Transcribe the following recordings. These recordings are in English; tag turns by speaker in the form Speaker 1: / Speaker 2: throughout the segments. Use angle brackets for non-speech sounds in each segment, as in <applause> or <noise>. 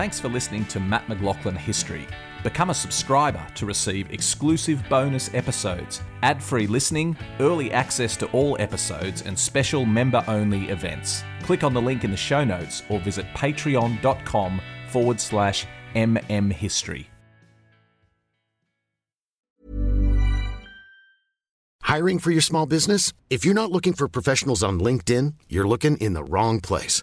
Speaker 1: Thanks for listening to Mat McLachlan History. Become a subscriber to receive exclusive bonus episodes, ad free listening, early access to all episodes, and special member only events. Click on the link in the show notes or visit patreon.com forward slash mmhistory.
Speaker 2: Hiring for your small business? If you're not looking for professionals on LinkedIn, you're looking in the wrong place.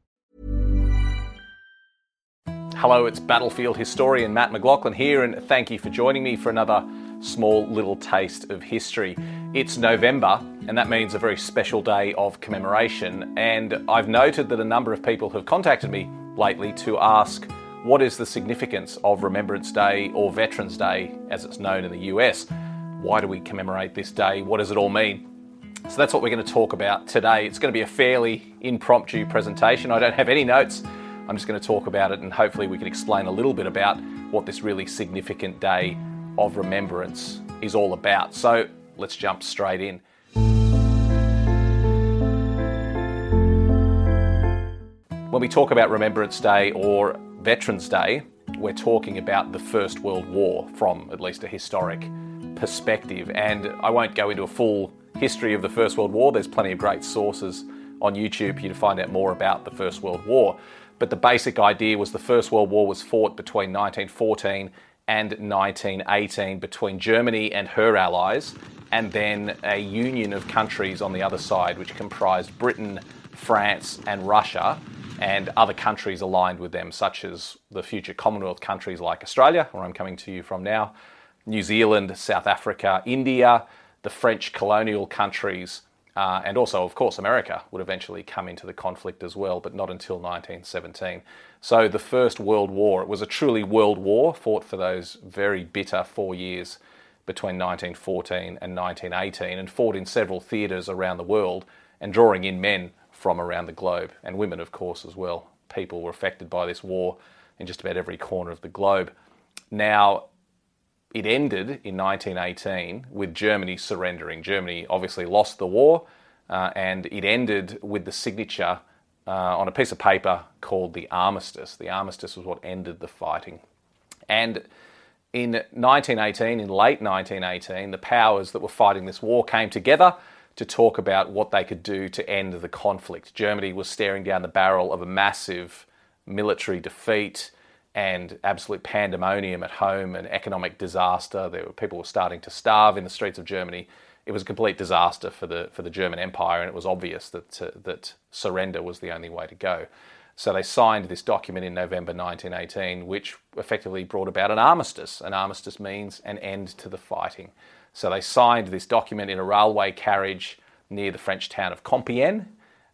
Speaker 1: Hello, it's Battlefield historian Mat McLachlan here, and thank you for joining me for another small little taste of history. It's November, and that means a very special day of commemoration. And I've noted that a number of people have contacted me lately to ask what is the significance of Remembrance Day or Veterans Day, as it's known in the US? Why do we commemorate this day? What does it all mean? So that's what we're going to talk about today. It's going to be a fairly impromptu presentation. I don't have any notes. I'm just going to talk about it and hopefully we can explain a little bit about what this really significant day of remembrance is all about. So let's jump straight in. When we talk about Remembrance Day or Veterans Day, we're talking about the First World War from at least a historic perspective. And I won't go into a full history of the First World War, there's plenty of great sources on YouTube for you to find out more about the First World War. But the basic idea was the First World War was fought between 1914 and 1918 between Germany and her allies, and then a union of countries on the other side, which comprised Britain, France, and Russia, and other countries aligned with them, such as the future Commonwealth countries like Australia, where I'm coming to you from now, New Zealand, South Africa, India, the French colonial countries, uh, and also, of course, America would eventually come into the conflict as well, but not until 1917. So, the First World War, it was a truly world war, fought for those very bitter four years between 1914 and 1918, and fought in several theatres around the world, and drawing in men from around the globe, and women, of course, as well. People were affected by this war in just about every corner of the globe. Now, it ended in 1918 with Germany surrendering. Germany obviously lost the war, uh, and it ended with the signature uh, on a piece of paper called the armistice. The armistice was what ended the fighting. And in 1918, in late 1918, the powers that were fighting this war came together to talk about what they could do to end the conflict. Germany was staring down the barrel of a massive military defeat and absolute pandemonium at home and economic disaster. There were people were starting to starve in the streets of Germany. It was a complete disaster for the for the German Empire, and it was obvious that uh, that surrender was the only way to go. So they signed this document in November 1918, which effectively brought about an armistice. An armistice means an end to the fighting. So they signed this document in a railway carriage near the French town of Compiègne,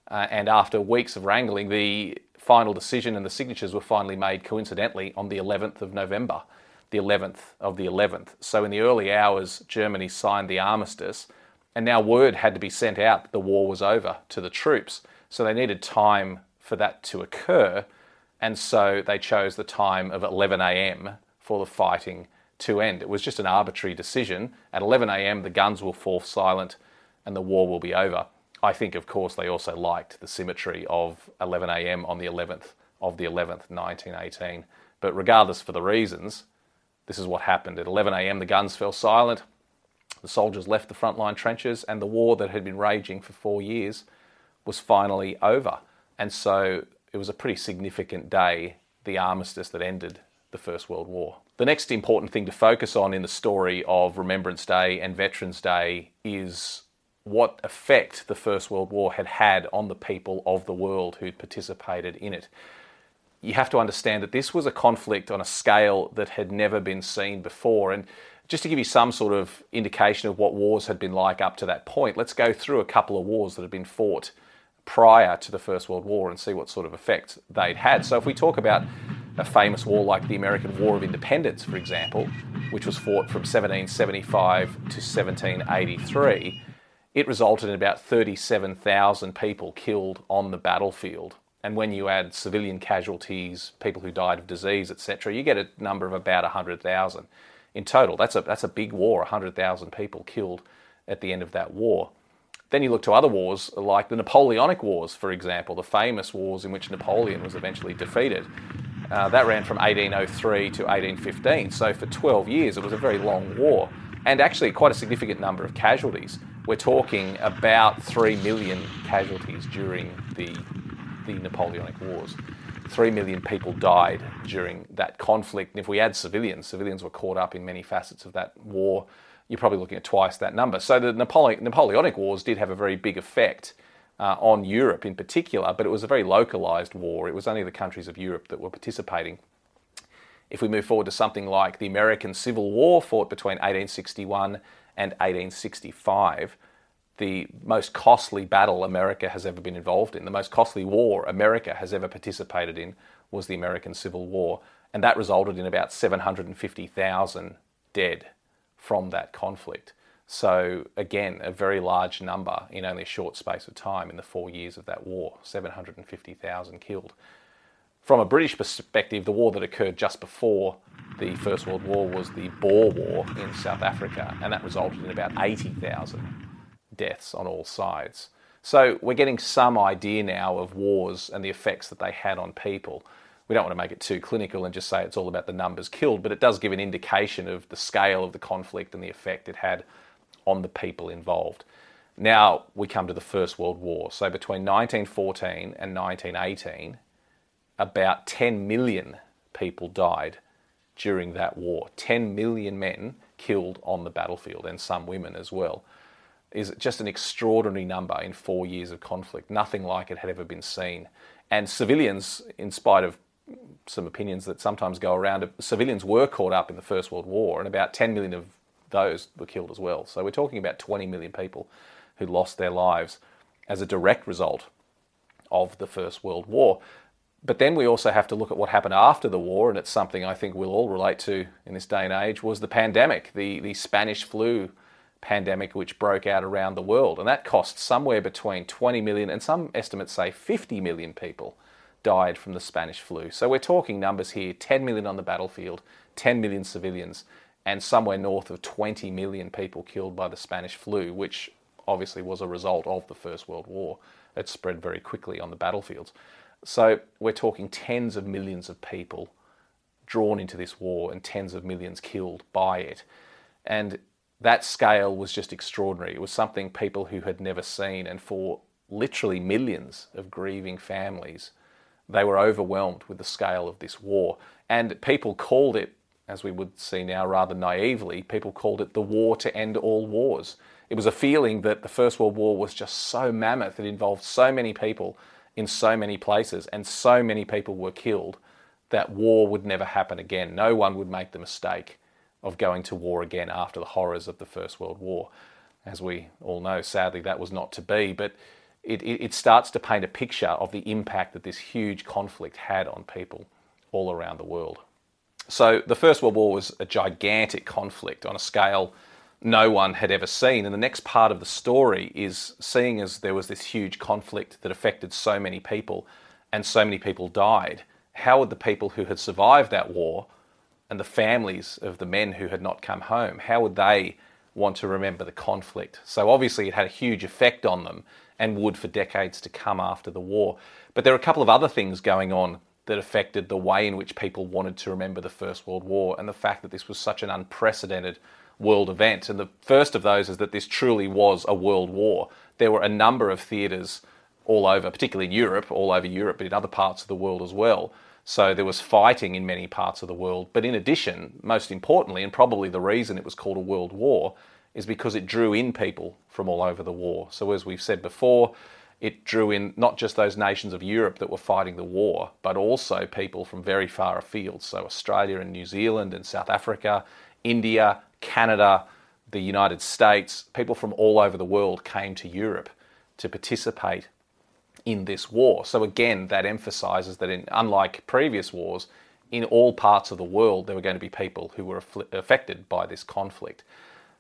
Speaker 1: uh, and after weeks of wrangling, the final decision and the signatures were finally made coincidentally on the 11th of November, the 11th of the 11th. So in the early hours, Germany signed the armistice, and now word had to be sent out that the war was over to the troops. So they needed time for that to occur, and so they chose the time of 11 a.m. for the fighting to end. It was just an arbitrary decision. At 11 a.m., the guns will fall silent and the war will be over. I think, of course, they also liked the symmetry of 11 a.m. on the 11th of the 11th, 1918. But regardless for the reasons, this is what happened. At 11 a.m., the guns fell silent, the soldiers left the frontline trenches, and the war that had been raging for four years was finally over. And so it was a pretty significant day, the armistice that ended the First World War. The next important thing to focus on in the story of Remembrance Day and Veterans Day is what effect the First World War had had on the people of the world who'd participated in it. You have to understand that this was a conflict on a scale that had never been seen before. And just to give you some sort of indication of what wars had been like up to that point, let's go through a couple of wars that had been fought prior to the First World War and see what sort of effect they'd had. So, if we talk about a famous war like the American War of Independence, for example, which was fought from 1775 to 1783, it resulted in about 37,000 people killed on the battlefield. And when you add civilian casualties, people who died of disease, etc., you get a number of about 100,000 in total. That's a, that's a big war, 100,000 people killed at the end of that war. Then you look to other wars like the Napoleonic Wars, for example, the famous wars in which Napoleon was eventually defeated. Uh, that ran from 1803 to 1815. So for 12 years, it was a very long war and actually quite a significant number of casualties. We're talking about 3 million casualties during the, the Napoleonic Wars. 3 million people died during that conflict. And if we add civilians, civilians were caught up in many facets of that war, you're probably looking at twice that number. So the Napoleonic Wars did have a very big effect uh, on Europe in particular, but it was a very localized war. It was only the countries of Europe that were participating. If we move forward to something like the American Civil War fought between 1861 and 1865, the most costly battle America has ever been involved in, the most costly war America has ever participated in, was the American Civil War. And that resulted in about 750,000 dead from that conflict. So, again, a very large number in only a short space of time in the four years of that war 750,000 killed. From a British perspective, the war that occurred just before the First World War was the Boer War in South Africa, and that resulted in about 80,000 deaths on all sides. So, we're getting some idea now of wars and the effects that they had on people. We don't want to make it too clinical and just say it's all about the numbers killed, but it does give an indication of the scale of the conflict and the effect it had on the people involved. Now we come to the First World War. So between 1914 and 1918, about 10 million people died during that war. 10 million men killed on the battlefield, and some women as well. Is just an extraordinary number in four years of conflict. Nothing like it had ever been seen. And civilians, in spite of some opinions that sometimes go around, civilians were caught up in the First World War, and about 10 million of those were killed as well. So we're talking about 20 million people who lost their lives as a direct result of the First World War. But then we also have to look at what happened after the war, and it's something I think we'll all relate to in this day and age, was the pandemic, the, the Spanish flu pandemic which broke out around the world. And that cost somewhere between 20 million and some estimates say 50 million people died from the Spanish flu. So we're talking numbers here 10 million on the battlefield, 10 million civilians and somewhere north of 20 million people killed by the Spanish flu, which obviously was a result of the First World War. It spread very quickly on the battlefields. So we're talking tens of millions of people drawn into this war and tens of millions killed by it. And that scale was just extraordinary. It was something people who had never seen, and for literally millions of grieving families, they were overwhelmed with the scale of this war. And people called it as we would see now rather naively, people called it the war to end all wars. It was a feeling that the First World War was just so mammoth, it involved so many people in so many places, and so many people were killed that war would never happen again. No one would make the mistake of going to war again after the horrors of the First World War. As we all know, sadly, that was not to be, but it, it, starts to paint a picture of the impact that this huge conflict had on people all around the world. So the First World War was a gigantic conflict on a scale no one had ever seen. And the next part of the story is seeing as there was this huge conflict that affected so many people and so many people died, how would the people who had survived that war and the families of the men who had not come home, how would they want to remember the conflict? So obviously it had a huge effect on them and would for decades to come after the war. But there are a couple of other things going on that affected the way in which people wanted to remember the First World War and the fact that this was such an unprecedented world event. And the first of those is that this truly was a world war. There were a number of theatres all over, particularly in Europe, all over Europe, but in other parts of the world as well. So there was fighting in many parts of the world. But in addition, most importantly, and probably the reason it was called a world war, is because it drew in people from all over the war. So as we've said before, it drew in not just those nations of Europe that were fighting the war, but also people from very far afield. So, Australia and New Zealand and South Africa, India, Canada, the United States, people from all over the world came to Europe to participate in this war. So, again, that emphasizes that, in, unlike previous wars, in all parts of the world there were going to be people who were affected by this conflict.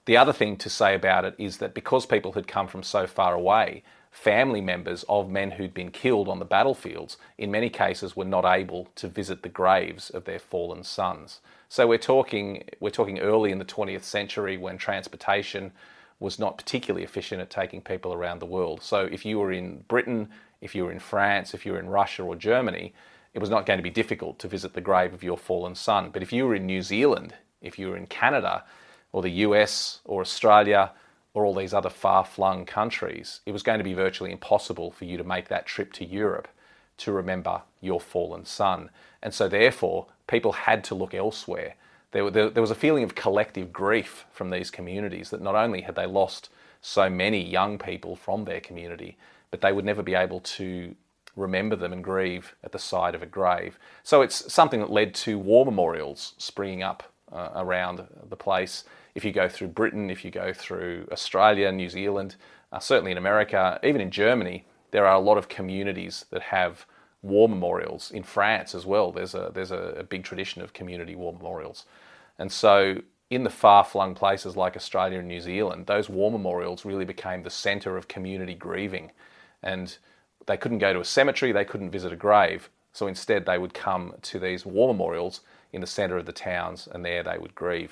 Speaker 1: The other thing to say about it is that because people had come from so far away, family members of men who'd been killed on the battlefields, in many cases, were not able to visit the graves of their fallen sons. So we're talking we're talking early in the 20th century when transportation was not particularly efficient at taking people around the world. So if you were in Britain, if you were in France, if you were in Russia or Germany, it was not going to be difficult to visit the grave of your fallen son. But if you were in New Zealand, if you were in Canada, or the US, or Australia, or all these other far flung countries, it was going to be virtually impossible for you to make that trip to Europe to remember your fallen son. And so, therefore, people had to look elsewhere. There, there, there, was a feeling of collective grief from these communities that not only had they lost so many young people from their community, but they would never be able to remember them and grieve at the side of a grave. So it's something that led to war memorials springing up uh, around the place. If you go through Britain, if you go through Australia, New Zealand, uh, certainly in America, even in Germany, there are a lot of communities that have war memorials. In France as well, there's a there's a, a big tradition of community war memorials, and so in the far-flung places like Australia and New Zealand, those war memorials really became the centre of community grieving, and they couldn't go to a cemetery, they couldn't visit a grave, so instead they would come to these war memorials in the centre of the towns, and there they would grieve.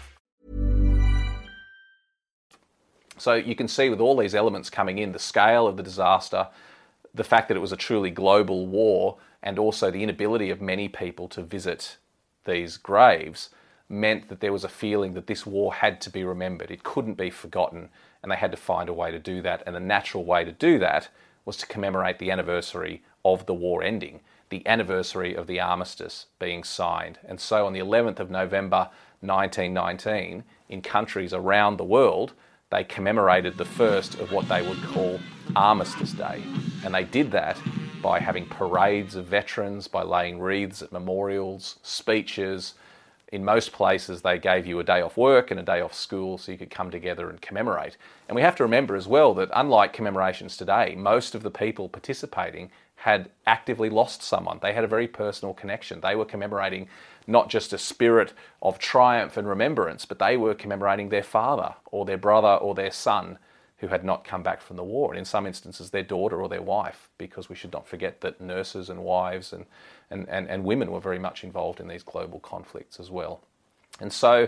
Speaker 1: So you can see with all these elements coming in, the scale of the disaster, the fact that it was a truly global war, and also the inability of many people to visit these graves meant that there was a feeling that this war had to be remembered. It couldn't be forgotten, and they had to find a way to do that. And the natural way to do that was to commemorate the anniversary of the war ending, the anniversary of the armistice being signed. And so on the 11th of November 1919, in countries around the world, they commemorated the first of what they would call Armistice Day. And they did that by having parades of veterans, by laying wreaths at memorials, speeches. In most places, they gave you a day off work and a day off school so you could come together and commemorate. And we have to remember as well that, unlike commemorations today, most of the people participating had actively lost someone. They had a very personal connection. They were commemorating not just a spirit of triumph and remembrance, but they were commemorating their father or their brother or their son who had not come back from the war, and in some instances their daughter or their wife, because we should not forget that nurses and wives and, and, and, and women were very much involved in these global conflicts as well. And so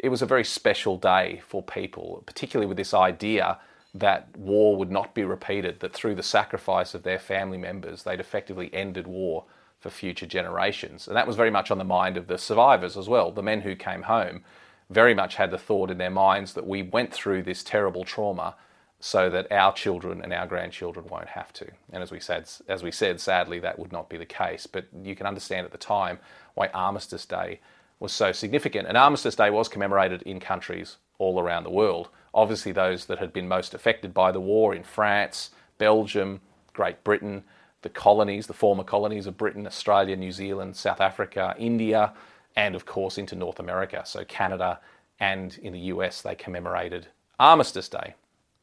Speaker 1: it was a very special day for people, particularly with this idea that war would not be repeated, that through the sacrifice of their family members, they'd effectively ended war for future generations. And that was very much on the mind of the survivors as well. The men who came home very much had the thought in their minds that we went through this terrible trauma so that our children and our grandchildren won't have to. And as we said, as we said, sadly, that would not be the case. But you can understand at the time why Armistice Day was so significant. And Armistice Day was commemorated in countries all around the world. Obviously, those that had been most affected by the war in France, Belgium, Great Britain, the colonies, the former colonies of Britain, Australia, New Zealand, South Africa, India, and of course into North America. So Canada and in the US, they commemorated Armistice Day.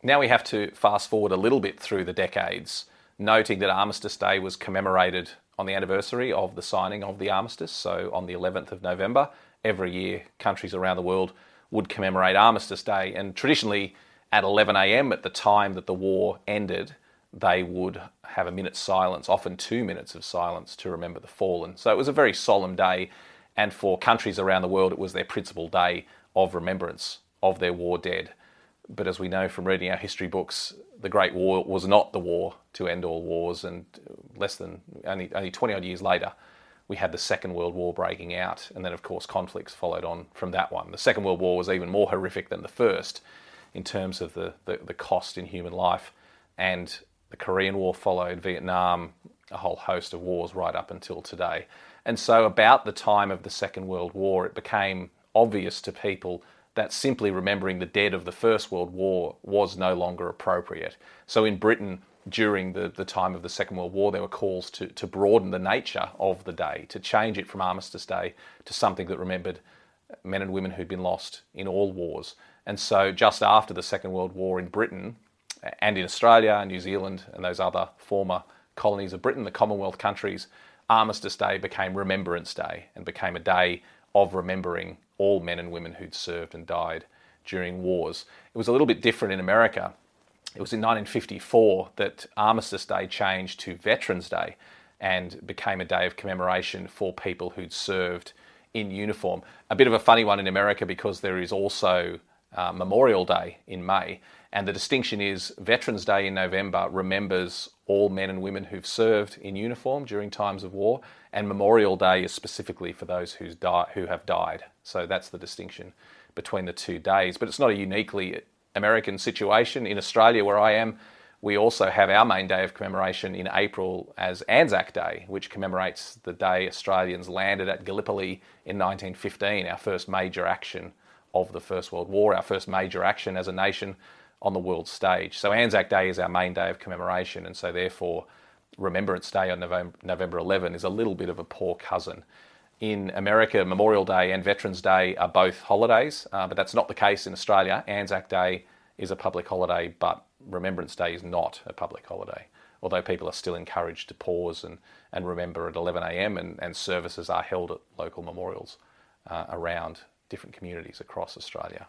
Speaker 1: Now we have to fast forward a little bit through the decades, noting that Armistice Day was commemorated on the anniversary of the signing of the armistice, so on the 11th of November. Every year, countries around the world would commemorate Armistice Day, and traditionally at 11 a.m. at the time that the war ended, they would have a minute's silence, often two minutes of silence to remember the fallen. So it was a very solemn day, and for countries around the world, it was their principal day of remembrance of their war dead. But as we know from reading our history books, the Great War was not the war to end all wars, and less than only, only 20 odd years later, we had the Second World War breaking out, and then, of course, conflicts followed on from that one. The Second World War was even more horrific than the first in terms of the, the, the cost in human life, and the Korean War followed, Vietnam, a whole host of wars right up until today. And so, about the time of the Second World War, it became obvious to people that simply remembering the dead of the First World War was no longer appropriate. So, in Britain, during the, the time of the Second World War, there were calls to, to broaden the nature of the day, to change it from Armistice Day to something that remembered men and women who'd been lost in all wars. And so, just after the Second World War in Britain, and in Australia New Zealand and those other former colonies of Britain, the Commonwealth countries, Armistice Day became Remembrance Day and became a day of remembering all men and women who'd served and died during wars. It was a little bit different in America. It was in 1954 that Armistice Day changed to Veterans Day and became a day of commemoration for people who'd served in uniform. A bit of a funny one in America because there is also uh, Memorial Day in May. And the distinction is Veterans Day in November remembers all men and women who've served in uniform during times of war, and Memorial Day is specifically for those who's di- who have died. So that's the distinction between the two days. But it's not a uniquely American situation. In Australia, where I am, we also have our main day of commemoration in April as Anzac Day, which commemorates the day Australians landed at Gallipoli in 1915, our first major action of the First World War, our first major action as a nation on the world stage. So Anzac Day is our main day of commemoration, and so therefore Remembrance Day on November, November 11 is a little bit of a poor cousin. In America, Memorial Day and Veterans Day are both holidays, uh, but that's not the case in Australia. Anzac Day is a public holiday, but Remembrance Day is not a public holiday, although people are still encouraged to pause and, and remember at 11am, and, and services are held at local memorials uh, around different communities across Australia.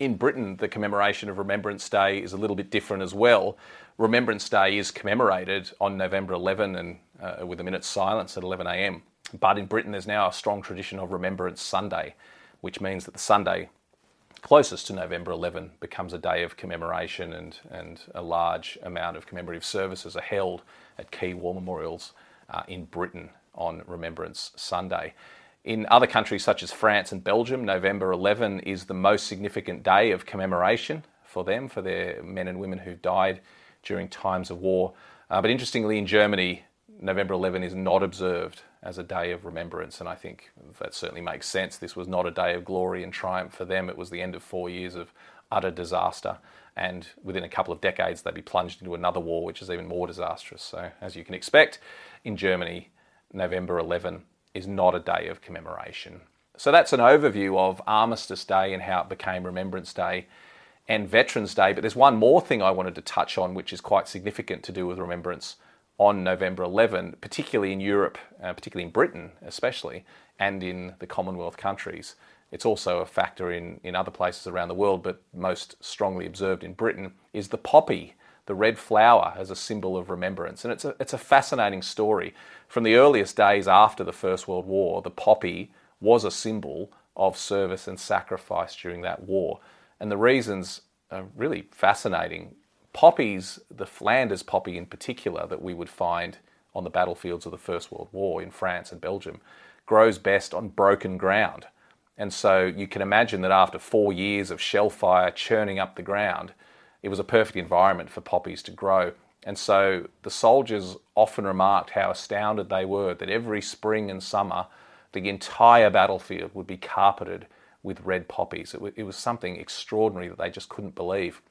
Speaker 1: In Britain, the commemoration of Remembrance Day is a little bit different as well. Remembrance Day is commemorated on November 11 and uh, with a minute's silence at 11 a.m. But in Britain, there's now a strong tradition of Remembrance Sunday, which means that the Sunday closest to November 11 becomes a day of commemoration and, and a large amount of commemorative services are held at key war memorials uh, in Britain on Remembrance Sunday. In other countries such as France and Belgium, November 11 is the most significant day of commemoration for them, for their men and women who died during times of war. Uh, but interestingly, in Germany, November 11 is not observed as a day of remembrance, and I think that certainly makes sense. This was not a day of glory and triumph for them, it was the end of four years of utter disaster. And within a couple of decades, they'd be plunged into another war, which is even more disastrous. So, as you can expect, in Germany, November 11 is not a day of commemoration. So that's an overview of Armistice Day and how it became Remembrance Day and Veterans Day. But there's one more thing I wanted to touch on, which is quite significant to do with remembrance on November 11, particularly in Europe, uh, particularly in Britain, especially, and in the Commonwealth countries. It's also a factor in, in other places around the world, but most strongly observed in Britain, is the poppy the red flower as a symbol of remembrance. And it's a, it's a fascinating story. From the earliest days after the First World War, the poppy was a symbol of service and sacrifice during that war. And the reasons are really fascinating. Poppies, the Flanders poppy in particular, that we would find on the battlefields of the First World War in France and Belgium, grows best on broken ground. And so you can imagine that after four years of shell fire churning up the ground, it was a perfect environment for poppies to grow. And so the soldiers often remarked how astounded they were that every spring and summer the entire battlefield would be carpeted with red poppies. It, it was something extraordinary that they just couldn't believe.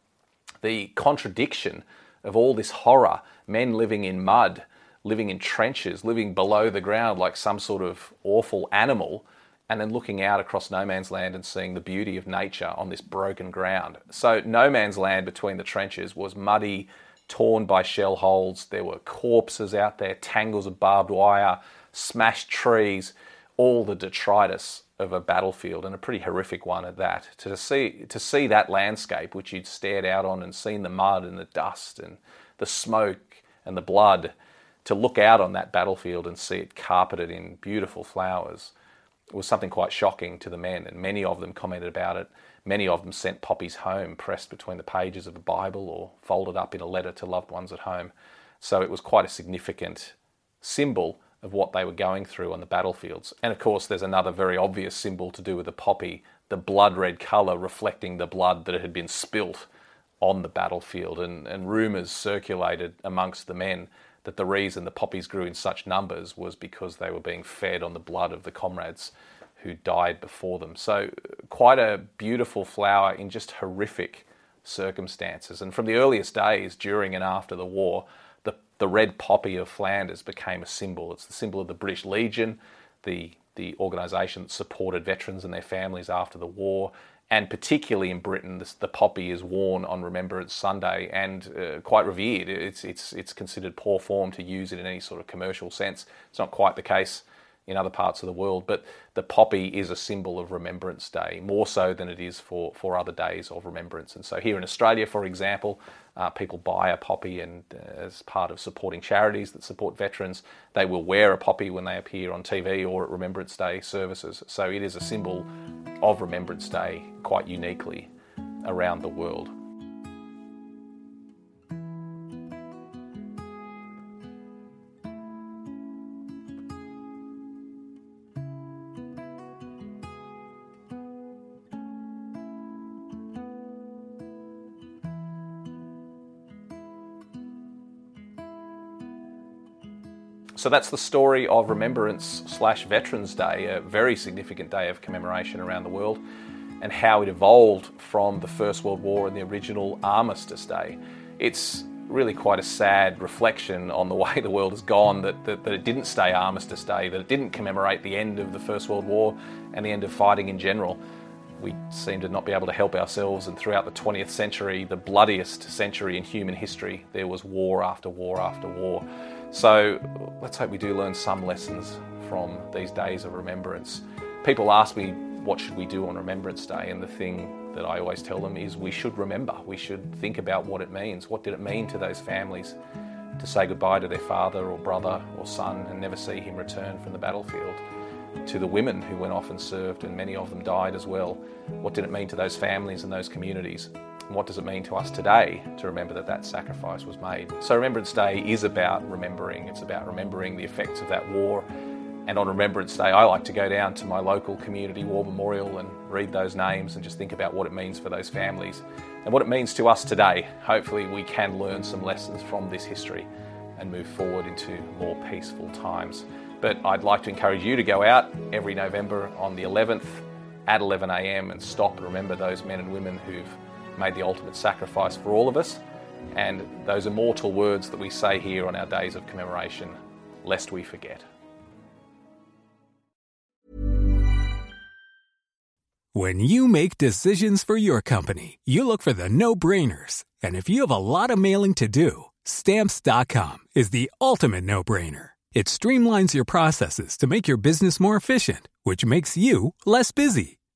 Speaker 1: The contradiction of all this horror, men living in mud, living in trenches, living below the ground like some sort of awful animal, and then looking out across no man's land and seeing the beauty of nature on this broken ground. So, no man's land between the trenches was muddy, torn by shell holes. There were corpses out there, tangles of barbed wire, smashed trees, all the detritus of a battlefield and a pretty horrific one at that. To see to see that landscape which you'd stared out on and seen the mud and the dust and the smoke and the blood, to look out on that battlefield and see it carpeted in beautiful flowers was something quite shocking to the men, and many of them commented about it. Many of them sent poppies home, pressed between the pages of a Bible or folded up in a letter to loved ones at home. So it was quite a significant symbol of what they were going through on the battlefields. And of course, there's another very obvious symbol to do with the poppy, the blood red colour reflecting the blood that had been spilt on the battlefield. And, and rumours circulated amongst the men that the reason the poppies grew in such numbers was because they were being fed on the blood of the comrades who died before them. So, quite a beautiful flower in just horrific circumstances. And from the earliest days, during and after the war, the, red poppy of Flanders became a symbol. It's the symbol of the British Legion, the, the organisation that supported veterans and their families after the war and particularly in Britain, this, the poppy is worn on Remembrance Sunday and uh, quite revered. It's, it's, it's considered poor form to use it in any sort of commercial sense. It's not quite the case in other parts of the world, but the poppy is a symbol of Remembrance Day, more so than it is for, for other days of remembrance. And so here in Australia, for example, uh, people buy a poppy and uh, as part of supporting charities that support veterans, they will wear a poppy when they appear on TV or at Remembrance Day services. So it is a symbol of Remembrance Day quite uniquely around the world. So that's the story of Remembrance slash Veterans Day, a very significant day of commemoration around the world, and how it evolved from the First World War and the original Armistice Day. It's really quite a sad reflection on the <laughs> way the world has gone that, that, that, it didn't stay Armistice Day, that it didn't commemorate the end of the First World War and the end of fighting in general. We seem to not be able to help ourselves, and throughout the 20th century, the bloodiest century in human history, there was war after war after war. So let's hope we do learn some lessons from these days of remembrance. People ask me, what should we do on Remembrance Day? And the thing that I always tell them is we should remember. We should think about what it means. What did it mean to those families to say goodbye to their father or brother or son and never see him return from the battlefield? To the women who went off and served, and many of them died as well. What did it mean to those families and those communities? What does it mean to us today to remember that that sacrifice was made? So, Remembrance Day is about remembering. It's about remembering the effects of that war. And on Remembrance Day, I like to go down to my local community war memorial and read those names and just think about what it means for those families and what it means to us today. Hopefully, we can learn some lessons from this history and move forward into more peaceful times. But I'd like to encourage you to go out every November on the 11th at 11am and stop and remember those men and women who've made the ultimate sacrifice for all of us, and those immortal words that we say here on our days of commemoration, lest we forget.
Speaker 3: When you make decisions for your company, you look for the no brainers. And if you have a lot of mailing to do, stamps.com is the ultimate no brainer. It streamlines your processes to make your business more efficient, which makes you less busy.